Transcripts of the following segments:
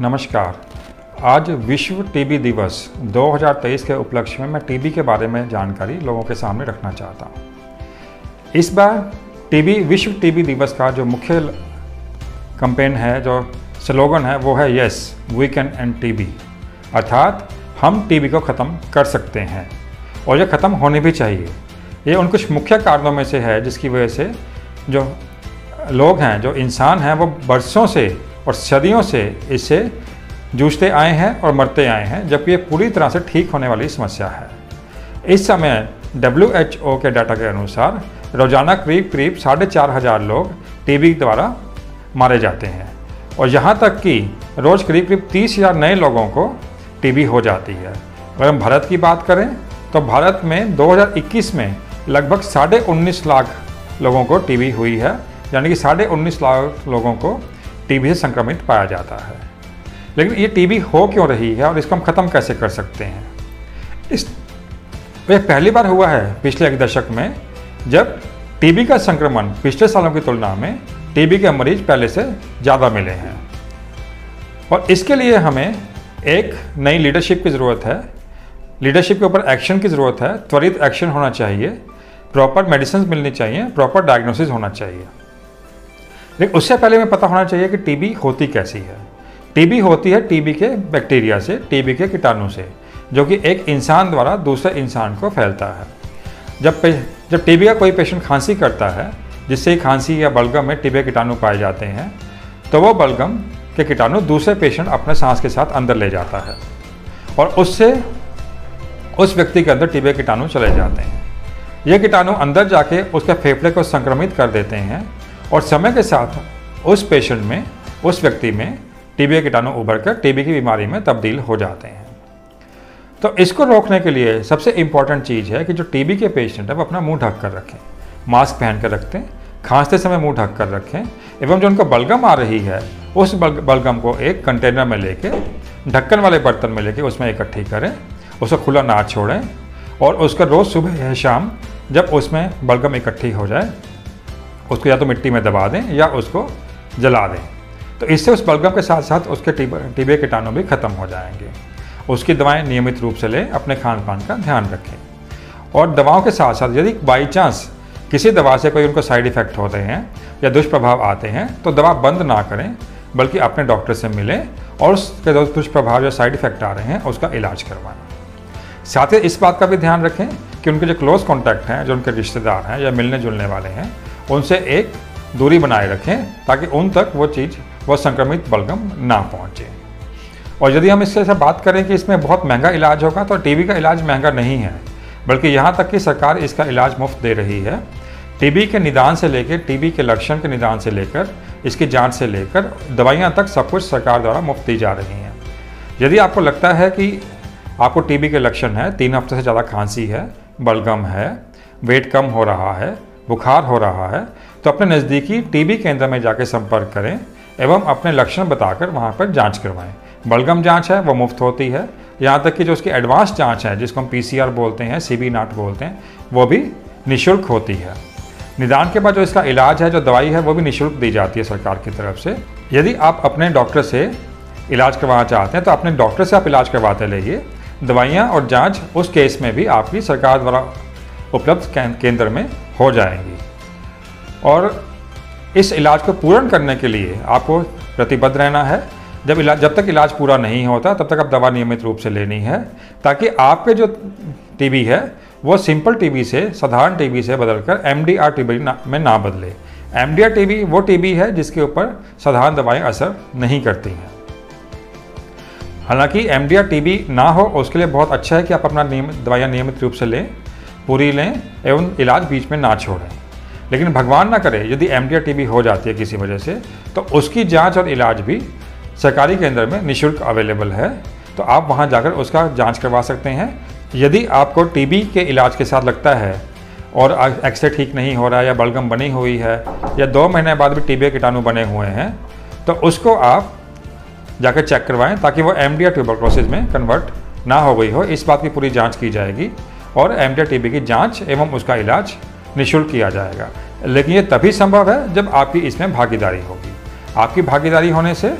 नमस्कार। आज विश्व टीबी दिवस 2023 के उपलक्ष्य में मैं टीबी के बारे में जानकारी लोगों के सामने रखना चाहता हूँ। इस बार टीबी, विश्व टीबी दिवस का जो मुख्य कंपेन है, जो स्लोगन है, वो है yes we can end TB अर्थात हम टीबी को ख़त्म कर सकते हैं, और ये ख़त्म होने भी चाहिए। ये उन कुछ मुख्य कारणों में से है, जिसकी वजह से जो लोग हैं, जो इंसान हैं, वो बरसों से और सदियों से इससे जूझते आए हैं और मरते आए हैं, जबकि ये पूरी तरह से ठीक होने वाली समस्या है। इस समय डब्ल्यू के डाटा के अनुसार रोज़ाना करीब करीब साढ़े चार हज़ार लोग टीबी द्वारा मारे जाते हैं और यहाँ तक कि रोज़ करीब करीब तीस हज़ार नए लोगों को टीबी हो जाती है। अगर हम भारत की बात करें तो भारत में 2021 में लगभग साढ़े उन्नीस लाख लोगों को टीबी हुई है, यानी कि साढ़े उन्नीस लाख लोगों को टीबी से संक्रमित पाया जाता है। लेकिन ये टीबी हो क्यों रही है और इसको हम ख़त्म कैसे कर सकते हैं? इस यह पहली बार हुआ है पिछले एक दशक में, जब टीबी का संक्रमण पिछले सालों की तुलना में टीबी के मरीज़ पहले से ज़्यादा मिले हैं। और इसके लिए हमें एक नई लीडरशिप की ज़रूरत है। लीडरशिप के ऊपर एक्शन की ज़रूरत है। त्वरित एक्शन होना चाहिए। प्रॉपर मेडिसिन मिलनी चाहिए। प्रॉपर डायग्नोसिस होना चाहिए। लेकिन उससे पहले हमें पता होना चाहिए कि टीबी होती कैसी है। टीबी होती है टीबी के बैक्टीरिया से टीबी के कीटाणु से, जो कि एक इंसान द्वारा दूसरे इंसान को फैलता है। जब जब टीबी का कोई पेशेंट खांसी करता है, जिससे खांसी या बलगम में टीबी कीटाणु पाए जाते हैं तो वो बलगम के कीटाणु दूसरे पेशेंट अपने सांस के साथ अंदर ले जाता है और उससे, उस व्यक्ति के अंदर टीबी कीटाणु चले जाते हैं। ये कीटाणु अंदर जाके उसके फेफड़े को संक्रमित कर देते हैं और समय के साथ उस पेशेंट में, उस व्यक्ति में टीबी कीटाणु उभर कर टीबी की बीमारी में तब्दील हो जाते हैं। तो इसको रोकने के लिए सबसे इंपॉर्टेंट चीज़ है कि जो टीबी के पेशेंट है, वो अपना मुँह ढक कर रखें। मास्क पहन कर रखते हैं, खांसते समय मुँह ढक कर रखें, एवं जो उनको बलगम आ रही है, उस बलगम को एक कंटेनर में लेके, ढक्कन वाले बर्तन में लेके उसमें इकट्ठी करें उसको खुला ना छोड़ें और उसका रोज़ सुबह या शाम जब उसमें बलगम इकट्ठी हो जाए उसको या तो मिट्टी में दबा दें या उसको जला दें। तो इससे उस बलगम के साथ साथ उसके टीबे कीटाणु भी खत्म हो जाएँगे। उसकी दवाएँ नियमित रूप से लें, अपने खान पान का ध्यान रखें। और दवाओं के साथ साथ यदि बाई चांस किसी दवा से कोई उनको साइड इफ़ेक्ट होते हैं या दुष्प्रभाव आते हैं तो दवा बंद ना करें, बल्कि अपने डॉक्टर से मिलें और उसके जो दुष्प्रभाव या साइड इफ़ेक्ट आ रहे हैं, उसका इलाज करवाएँ। साथ ही इस बात का भी ध्यान रखें कि उनके जो क्लोज कॉन्टैक्ट हैं, जो उनके रिश्तेदार हैं या मिलने जुलने वाले हैं उनसे एक दूरी बनाए रखें ताकि उन तक वो चीज़ वह संक्रमित बलगम ना पहुँचे। और यदि हम इससे से बात करें कि इसमें बहुत महँगा इलाज होगा तो टीबी का इलाज महँगा नहीं है, बल्कि यहाँ तक कि सरकार इसका इलाज मुफ़्त दे रही है। टीबी के निदान से लेकर, टीबी के लक्षण के निदान से लेकर, इसकी जाँच से लेकर दवाइयाँ तक सब कुछ सरकार द्वारा मुफ़्त दी जा रही हैं। यदि आपको लगता है कि आपको टीबी के लक्षण है, तीन हफ़्ते से ज़्यादा खांसी है, बलगम है, वेट कम हो रहा है बुखार हो रहा है तो अपने नज़दीकी टीबी केंद्र में जाकर संपर्क करें एवं अपने लक्षण बताकर वहाँ पर जाँच करवाएँ। बलगम जाँच है, वो मुफ़्त होती है। यहाँ तक कि जो उसकी एडवांस जाँच है, जिसको हम पीसीआर बोलते हैं सी नाट बोलते हैं, वो भी निःशुल्क होती है। निदान के बाद जो इसका इलाज है, जो दवाई है, वो भी निःशुल्क दी जाती है सरकार की तरफ़ से। यदि आप अपने डॉक्टर से इलाज करवाना चाहते हैं तो अपने डॉक्टर से आप इलाज करवाते रहिए। दवाइयाँ और जाँच उस केस में भी आपकी सरकार द्वारा उपलब्ध केंद्र में हो जाएँगी। और इस इलाज को पूर्ण करने के लिए आपको प्रतिबद्ध रहना है। जब इलाज जब तक इलाज पूरा नहीं होता, तब तक आप दवा नियमित रूप से लेनी है, ताकि आपके जो टीबी है, वो सिंपल टीबी से, साधारण टीबी से बदलकर एम डी आर टीबी में ना बदले। एम डी आर टीबी, वो टीबी है जिसके ऊपर साधारण दवाएँ असर नहीं करती हैं। हालाँकि एम डी आर टीबी ना हो, उसके लिए बहुत अच्छा है कि आप अपना नियमित दवाइयाँ नियमित रूप से लें। पूरी लें एवं इलाज बीच में ना छोड़ें। लेकिन भगवान ना करे, यदि एम टी हो जाती है किसी वजह से तो उसकी जाँच और इलाज भी सरकारी केंद्र में निशुल्क अवेलेबल है। तो आप वहाँ जाकर उसका जाँच करवा सकते हैं। यदि आपको टीबी के इलाज के साथ लगता है और एक्सरे ठीक नहीं हो रहा है या बलगम बनी हुई है, या दो महीने बाद भी टीबी कीटाणु बने हुए हैं तो उसको आप जाकर चेक करवाएँ ताकि वो एम डी में कन्वर्ट ना हो गई हो। इस बात की पूरी जाँच की जाएगी। और एम डी की जाँच एवं उसका इलाज निःशुल्क किया जाएगा। लेकिन ये तभी संभव है जब आपकी इसमें भागीदारी होगी। आपकी भागीदारी होने से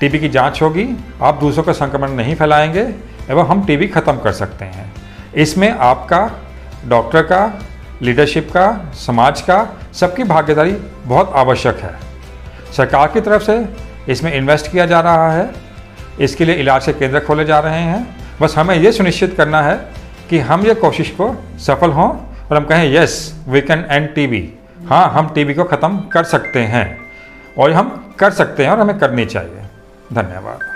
टीबी की जाँच होगी, आप दूसरों का संक्रमण नहीं फैलाएँगे एवं हम टीबी खत्म कर सकते हैं। इसमें आपका, डॉक्टर का, लीडरशिप का, समाज का, सबकी भागीदारी बहुत आवश्यक है। सरकार की तरफ़ से इसमें इन्वेस्ट किया जा रहा है। इसके लिए इलाज के केंद्र खोले जा रहे हैं। बस हमें ये सुनिश्चित करना है कि हम ये कोशिश को सफल हों और हम कहें yes we can end TB हाँ हम टीबी को ख़त्म कर सकते हैं और हम कर सकते हैं और हमें करनी चाहिए। धन्यवाद।